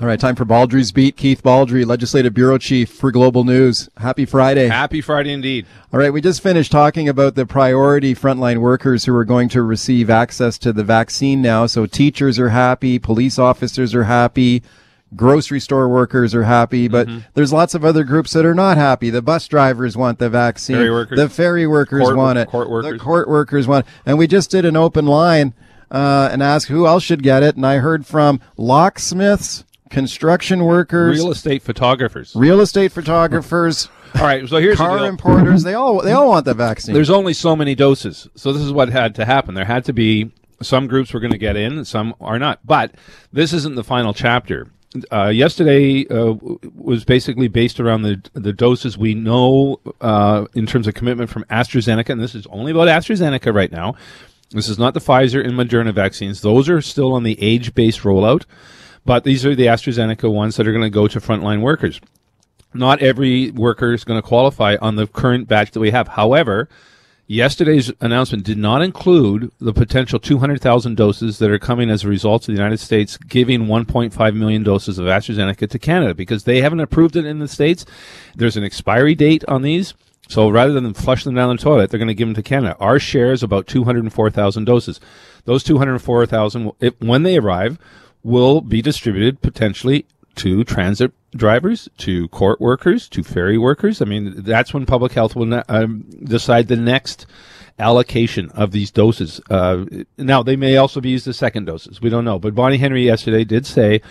All right, time for Baldrey's Beat. Keith Baldry, Legislative Bureau Chief for Global News. Happy Friday. Happy Friday indeed. All right, we just finished talking about the priority frontline workers who are going to receive access to the vaccine now. So teachers are happy, police officers are happy, grocery store workers are happy, but mm-hmm. there's lots of other groups that are not happy. The bus drivers want the vaccine. Ferry. The ferry workers court, want it. Court workers. The court workers want it. And we just did an open line uh, and asked who else should get it. And I heard from locksmiths, construction workers, real estate photographers, real estate photographers. all right, so here's car importers. They all they all want the vaccine. There's only so many doses, so this is what had to happen. There had to be some groups were going to get in, some are not. But this isn't the final chapter. Uh, yesterday uh, was basically based around the the doses we know uh, in terms of commitment from AstraZeneca, and this is only about AstraZeneca right now. This is not the Pfizer and Moderna vaccines; those are still on the age based rollout. But these are the AstraZeneca ones that are going to go to frontline workers. Not every worker is going to qualify on the current batch that we have. However, yesterday's announcement did not include the potential 200,000 doses that are coming as a result of the United States giving 1.5 million doses of AstraZeneca to Canada because they haven't approved it in the States. There's an expiry date on these. So rather than flush them down the toilet, they're going to give them to Canada. Our share is about 204,000 doses. Those 204,000, when they arrive, will be distributed potentially to transit drivers, to court workers, to ferry workers. I mean, that's when public health will um, decide the next allocation of these doses. Uh, now, they may also be used as second doses. We don't know. But Bonnie Henry yesterday did say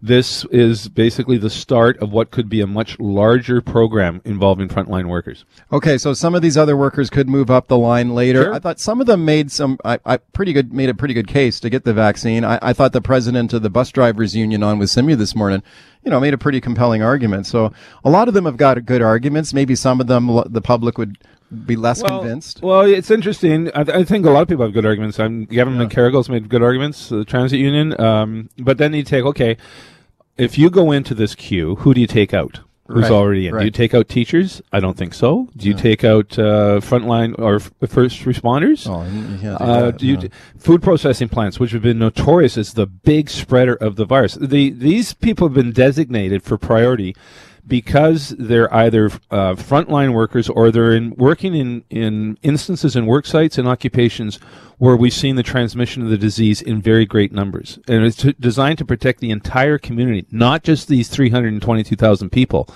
this is basically the start of what could be a much larger program involving frontline workers. Okay, so some of these other workers could move up the line later. Sure. I thought some of them made some, I, I, pretty good, made a pretty good case to get the vaccine. I, I thought the president of the bus drivers union on with Simi this morning, you know, made a pretty compelling argument. So a lot of them have got good arguments. Maybe some of them the public would be less well, convinced. Well, it's interesting. I, th- I, think a lot of people have good arguments. I'm Gavin yeah. McGarrigle's made good arguments, the transit union. Um, but then you take okay, if you go into this queue, who do you take out? Who's right, already in? Right. Do you take out teachers? I don't think so. Do you take out uh, frontline or f- first responders? Oh, you uh, do you no. food processing plants, which have been notorious as the big spreader of the virus? The these people have been designated for priority because they're either uh, frontline workers or they're in, working in, in instances in work sites and occupations where we've seen the transmission of the disease in very great numbers. And it's designed to protect the entire community, not just these 322,000 people.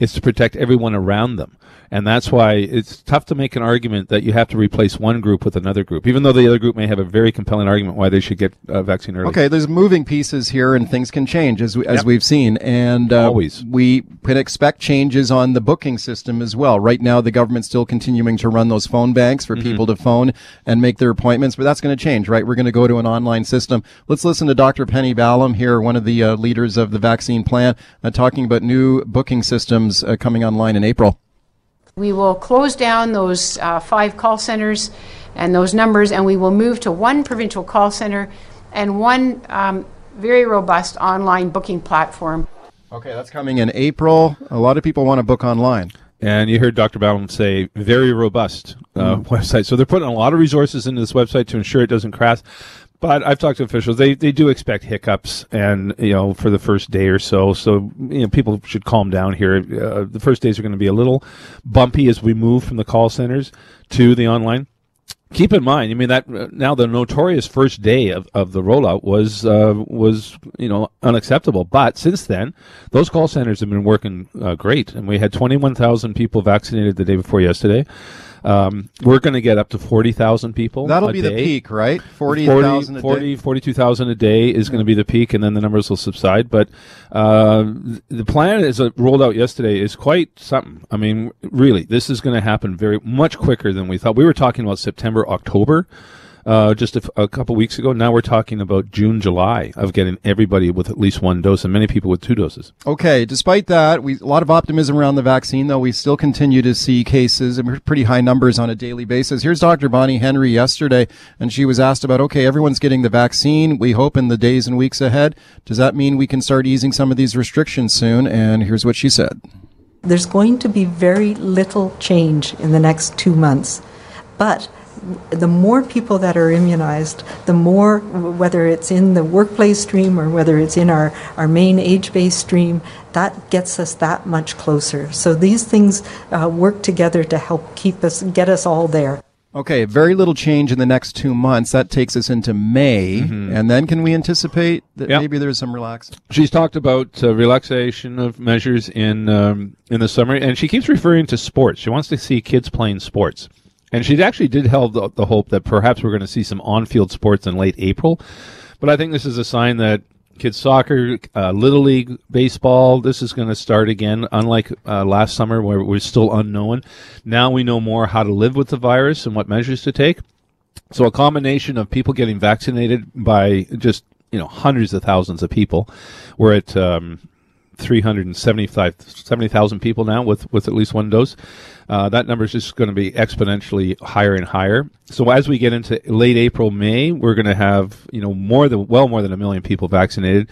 It's to protect everyone around them. And that's why it's tough to make an argument that you have to replace one group with another group, even though the other group may have a very compelling argument why they should get a vaccine early. Okay, there's moving pieces here, and things can change as we, as yep. we've seen, and uh, always we can expect changes on the booking system as well. Right now, the government's still continuing to run those phone banks for mm-hmm. people to phone and make their appointments, but that's going to change, right? We're going to go to an online system. Let's listen to Dr. Penny Ballem here, one of the uh, leaders of the vaccine plan, uh, talking about new booking systems uh, coming online in April. We will close down those uh, five call centers and those numbers, and we will move to one provincial call center and one um, very robust online booking platform. Okay, that's coming in April. A lot of people want to book online. And you heard Dr. Ballem say very robust uh, mm. website. So they're putting a lot of resources into this website to ensure it doesn't crash. But I've talked to officials; they they do expect hiccups, and you know, for the first day or so. So you know, people should calm down here. Uh, the first days are going to be a little bumpy as we move from the call centers to the online. Keep in mind, I mean that uh, now the notorious first day of, of the rollout was uh, was you know unacceptable. But since then, those call centers have been working uh, great, and we had twenty one thousand people vaccinated the day before yesterday. Um, we're going to get up to 40,000 people. That'll be day. the peak, right? 40,000 40, 42,000 a day is going to be the peak, and then the numbers will subside. But uh, the plan is uh, rolled out yesterday is quite something. I mean, really, this is going to happen very much quicker than we thought. We were talking about September, October uh, just a, a couple weeks ago. Now we're talking about June, July of getting everybody with at least one dose, and many people with two doses. Okay. Despite that, we a lot of optimism around the vaccine, though we still continue to see cases and pretty high numbers on a daily basis. Here's Dr. Bonnie Henry yesterday, and she was asked about, okay, everyone's getting the vaccine. We hope in the days and weeks ahead. Does that mean we can start easing some of these restrictions soon? And here's what she said. There's going to be very little change in the next two months, but the more people that are immunized, the more, whether it's in the workplace stream or whether it's in our, our main age based stream, that gets us that much closer. So these things uh, work together to help keep us, get us all there. Okay, very little change in the next two months. That takes us into May, mm-hmm. and then can we anticipate that yep. maybe there's some relax? She's talked about uh, relaxation of measures in um, in the summer, and she keeps referring to sports. She wants to see kids playing sports, and she actually did held the, the hope that perhaps we're going to see some on-field sports in late April. But I think this is a sign that kids soccer, uh, little league baseball. This is going to start again, unlike uh, last summer where it was still unknown. Now we know more how to live with the virus and what measures to take. So a combination of people getting vaccinated by just you know hundreds of thousands of people. We're at um, 370,000 people now with, with at least one dose. Uh, that number is just going to be exponentially higher and higher. So as we get into late April, May, we're going to have you know more than well more than a million people vaccinated,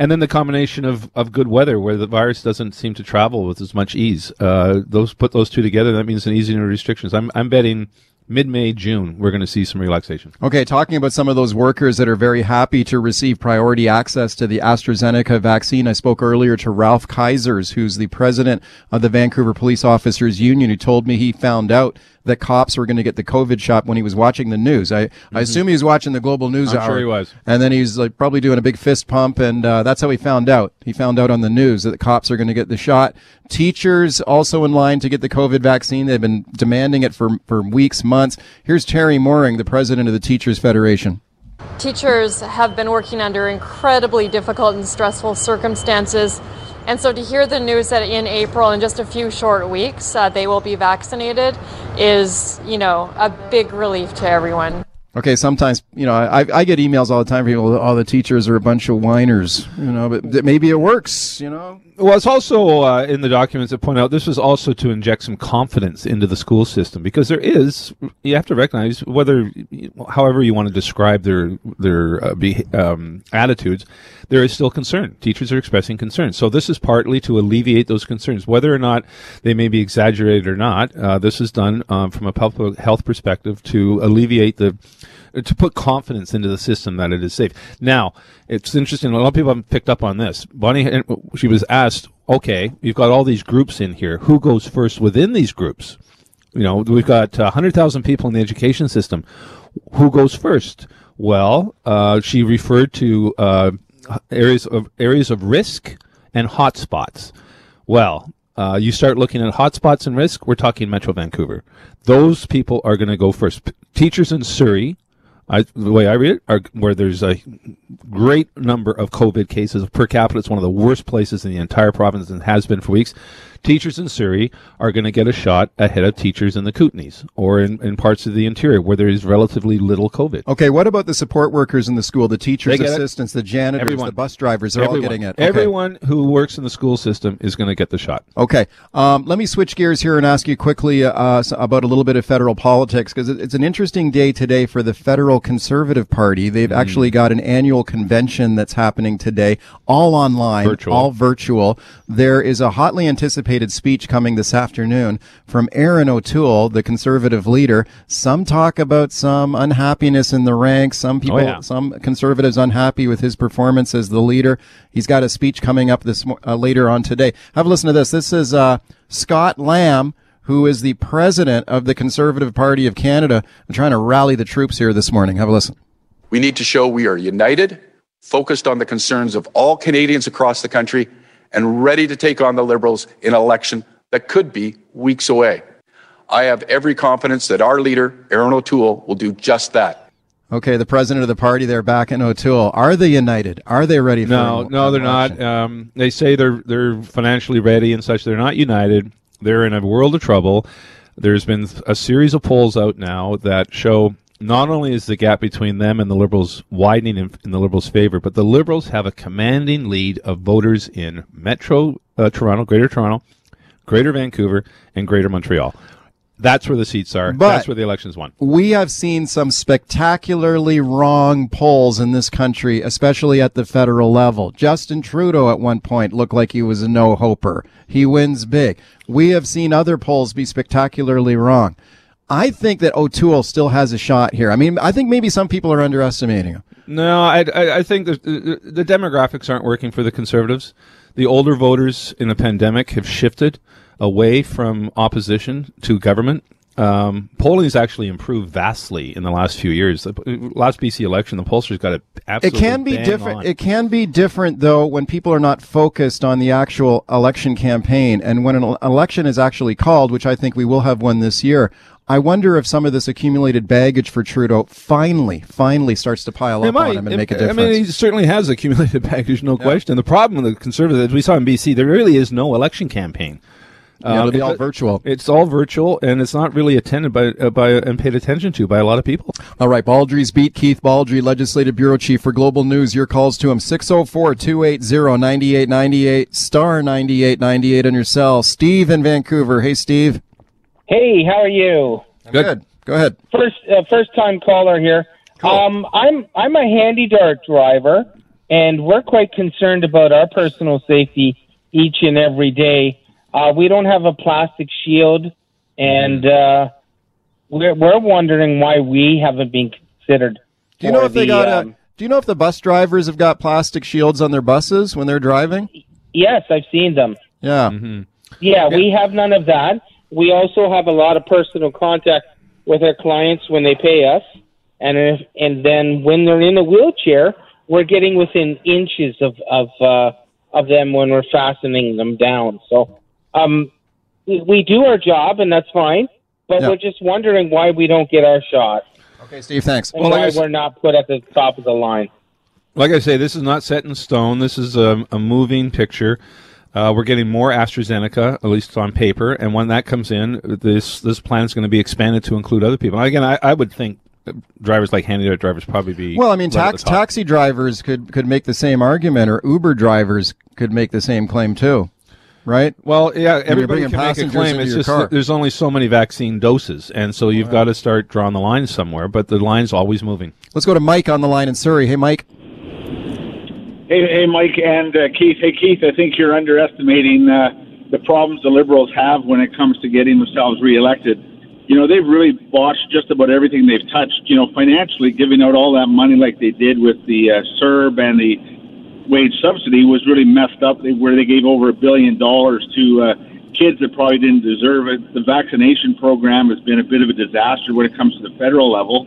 and then the combination of, of good weather where the virus doesn't seem to travel with as much ease. Uh, those put those two together, that means an easing of restrictions. I'm I'm betting mid May, June, we're going to see some relaxation. Okay, talking about some of those workers that are very happy to receive priority access to the AstraZeneca vaccine. I spoke earlier to Ralph Kaisers, who's the president of the Vancouver Police Officers Union, who told me he found out that cops were going to get the COVID shot when he was watching the news. I, mm-hmm. I assume he was watching the Global News I'm Hour. Sure he was. And then he's like probably doing a big fist pump, and uh, that's how he found out. He found out on the news that the cops are going to get the shot. Teachers also in line to get the COVID vaccine. They've been demanding it for for weeks, months. Here's Teri Mooring, the president of the Teachers Federation. Teachers have been working under incredibly difficult and stressful circumstances and so to hear the news that in April, in just a few short weeks, uh, they will be vaccinated is, you know, a big relief to everyone. Okay, sometimes you know I, I get emails all the time from people. All oh, the teachers are a bunch of whiners, you know. But maybe it works, you know. Well, it's also uh, in the documents that point out this was also to inject some confidence into the school system because there is you have to recognize whether however you want to describe their their uh, be, um, attitudes, there is still concern. Teachers are expressing concern, so this is partly to alleviate those concerns, whether or not they may be exaggerated or not. Uh, this is done um, from a public health perspective to alleviate the to put confidence into the system that it is safe. Now, it's interesting. A lot of people haven't picked up on this. Bonnie, she was asked, okay, you've got all these groups in here. Who goes first within these groups? You know, we've got uh, 100,000 people in the education system. Who goes first? Well, uh, she referred to uh, areas of areas of risk and hotspots. Well, uh, you start looking at hotspots and risk. We're talking Metro Vancouver. Those people are going to go first. P- teachers in Surrey I, the way I read it, are where there's a great number of COVID cases per capita. It's one of the worst places in the entire province and has been for weeks teachers in Surrey are going to get a shot ahead of teachers in the Kootenays or in, in parts of the interior where there is relatively little COVID. Okay, what about the support workers in the school, the teachers, assistants, it. the janitors, Everyone. the bus drivers? They're Everyone. all getting it. Okay. Everyone who works in the school system is going to get the shot. Okay, um, let me switch gears here and ask you quickly uh, about a little bit of federal politics because it's an interesting day today for the federal Conservative Party. They've mm. actually got an annual convention that's happening today, all online, virtual. all virtual. There is a hotly anticipated anticipated speech coming this afternoon from Erin O'Toole, the conservative leader. Some talk about some unhappiness in the ranks. Some people, oh, yeah. some conservatives unhappy with his performance as the leader. He's got a speech coming up this uh, later on today. Have a listen to this. This is uh, Scott Lamb who is the president of the Conservative Party of Canada. I'm trying to rally the troops here this morning. Have a listen. We need to show we are united, focused on the concerns of all Canadians across the country, and ready to take on the Liberals in an election that could be weeks away. I have every confidence that our leader, Erin O'Toole, will do just that. Okay, the president of the party there back in O'Toole. Are they united? Are they ready for No, no, they're election? not. Um, they say they're they're financially ready and such. They're not united. They're in a world of trouble. There's been a series of polls out now that show not only is the gap between them and the Liberals widening in, in, the Liberals' favor, but the Liberals have a commanding lead of voters in Metro uh, Toronto, Greater Toronto, Greater Vancouver, and Greater Montreal. That's where the seats are. But That's where the elections won. We have seen some spectacularly wrong polls in this country, especially at the federal level. Justin Trudeau at one point looked like he was a no-hoper. He wins big. We have seen other polls be spectacularly wrong. I think that O'Toole still has a shot here. I mean, I think maybe some people are underestimating him. No, I, I, think the, the demographics aren't working for the conservatives. The older voters in the pandemic have shifted away from opposition to government. Um, polling has actually improved vastly in the last few years. The last BC election, the pollsters got it It can be different. on. It can be different though when people are not focused on the actual election campaign and when an election is actually called, which I think we will have one this year. I wonder if some of this accumulated baggage for Trudeau finally, finally starts to pile It up on him and It- make a difference. I mean, he certainly has accumulated baggage, no question. The problem with the conservatives, as we saw in BC, there really is no election campaign. Yeah, it'll Um, be all virtual. It's all virtual, and it's not really attended by uh, by and paid attention to by a lot of people. All right, Baldrey's beat Keith Baldry, Legislative Bureau Chief for Global News. Your calls to him 604-280-9898 star 9898 on your cell. Steve in Vancouver. Hey Steve. Hey, how are you? Good. Go ahead. First, uh, first time caller here. Um, I'm I'm a HandyDART driver, and we're quite concerned about our personal safety each and every day. Uh, we don't have a plastic shield, and uh, we're we're wondering why we haven't been considered. Do you know for if they the, got um, a, Do you know if the bus drivers have got plastic shields on their buses when they're driving? Yes, I've seen them. Yeah. Yeah, we have none of that. We also have a lot of personal contact with our clients when they pay us, and if, and then when they're in a wheelchair, we're getting within inches of of uh, of them when we're fastening them down. So, um, we, we do our job, and that's fine. But Yeah. we're just wondering why we don't get our shot, Okay, Steve. Thanks. and Well, I why s- we're not put at the top of the line. Like I say, this is not set in stone. This is a, a moving picture. Uh, we're getting more AstraZeneca, at least on paper, and when that comes in, this this plan is going to be expanded to include other people. Again, I, I would think drivers like HandyDART drivers probably be Well, I mean, right tax, taxi drivers could could make the same argument, or Uber drivers could make the same claim too, right? Well, yeah, everybody can make a claim. It's just car. there's only so many vaccine doses, and so you've got to start drawing the line somewhere. But the line's always moving. Let's go to Mike on the line in Surrey. Hey, Mike. Hey, hey, Mike and uh, Keith. Hey, Keith, I think you're underestimating uh, the problems the Liberals have when it comes to getting themselves reelected. You know, they've really botched just about everything they've touched. You know, financially, giving out all that money like they did with the uh, CERB and the wage subsidy was really messed up. Where they gave over a billion dollars to uh, kids that probably didn't deserve it. The vaccination program has been a bit of a disaster when it comes to the federal level.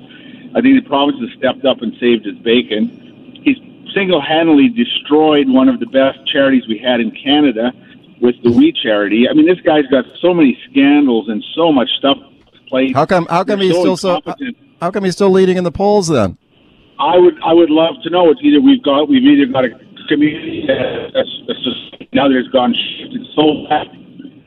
I think the province has stepped up and saved its bacon. He's single-handedly destroyed one of the best charities we had in Canada with the We Charity. I mean, this guy's got so many scandals and so much stuff. Played. How come? How come They're he's still so? How come he's still leading in the polls then? I would I would love to know. It's either we've got we've either got a community that's, that's just now there's gone shifted so bad.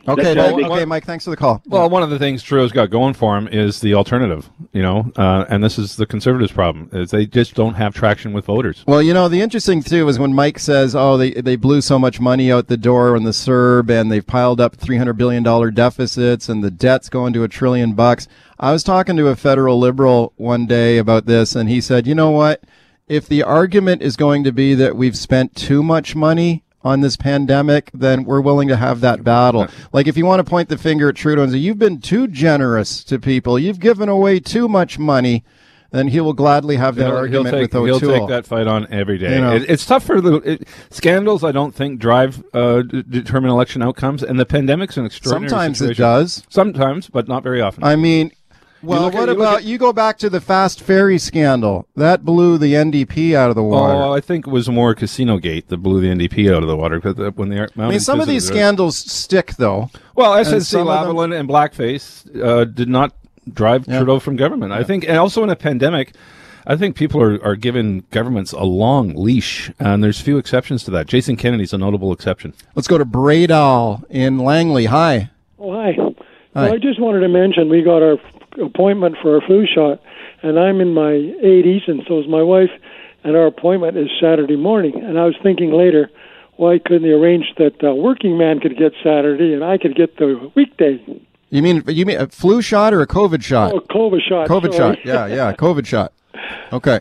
Okay, That's thank- okay, Mike. Thanks for the call. Well, one of the things Trudeau's got going for him is the alternative, you know, uh, and this is the conservatives' problem is they just don't have traction with voters. Well, you know, the interesting too is when Mike says, "Oh, they they blew so much money out the door in the CERB, and they've piled up three hundred billion dollar deficits, and the debt's going to a trillion bucks." I was talking to a federal liberal one day about this, and he said, "You know what? If the argument is going to be that we've spent too much money." On this pandemic, then we're willing to have that battle. Like, if you want to point the finger at Trudeau and say, you've been too generous to people, you've given away too much money, then he will gladly have that He'll, he'll argument take, with he'll take that fight on every day. You know. it, it's tough for the it, scandals. I don't think drive uh, d- determine election outcomes, and the pandemic's an extraordinary. Sometimes it does. Sometimes, but not very often. I mean, well, look at- what you about at- you go back to the fast ferry scandal? That blew the NDP out of the water. Oh, I think it was more Casino Gate that blew the NDP out of the water because when they I mean, some of these scandals stick, though. Well, And SNC some of them- Lavalin and Blackface uh, did not drive Yeah. Trudeau from government. I think, and also in a pandemic, I think people are, are giving governments a long leash, and there's few exceptions to that. Jason Kenney's a notable exception. Let's go to Bradall in Langley. Hi. Oh, hi. Hi. Well, I just wanted to mention we got our f- appointment for a flu shot, and I'm in my 80s, and so is my wife, and our appointment is Saturday morning. And I was thinking later, why couldn't they arrange that a working man could get Saturday and I could get the weekday? You mean you mean a flu shot or a COVID shot? Oh, COVID shot. COVID sorry. shot. Yeah, yeah, COVID shot. Okay.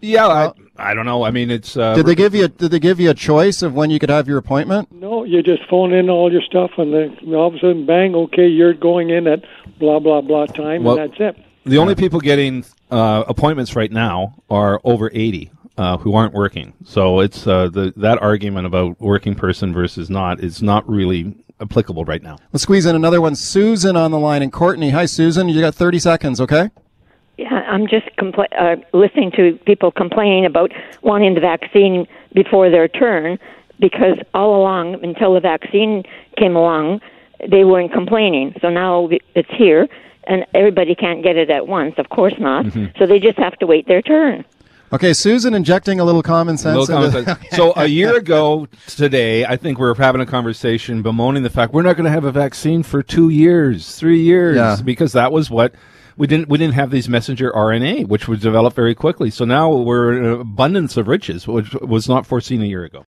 Yeah, I, I don't know. I mean, it's. Uh, Did they give you? Did they give you a choice of when you could have your appointment? No, you just phone in all your stuff, and then all of a sudden, bang, okay, you're going in at blah blah blah time, Well- and that's it. The only people getting uh, appointments right now are over 80 uh, who aren't working. So it's uh, the that argument about working person versus not is not really applicable right now. Let's squeeze in another one. Susan on the line and Courtenay. Hi, Susan. You got 30 seconds, okay? Yeah, I'm just compla- uh, listening to people complaining about wanting the vaccine before their turn because all along, until the vaccine came along, they weren't complaining. So now it's here, and everybody can't get it at once. Of course not. So they just have to wait their turn. Okay, Susan injecting a little common sense. Little common sense. so a year ago today, I think we were having a conversation bemoaning the fact we're not going to have a vaccine for two years, three years, Yeah. because that was what we didn't we didn't have these messenger RNA, which was developed very quickly. So now we're in an abundance of riches, which was not foreseen a year ago.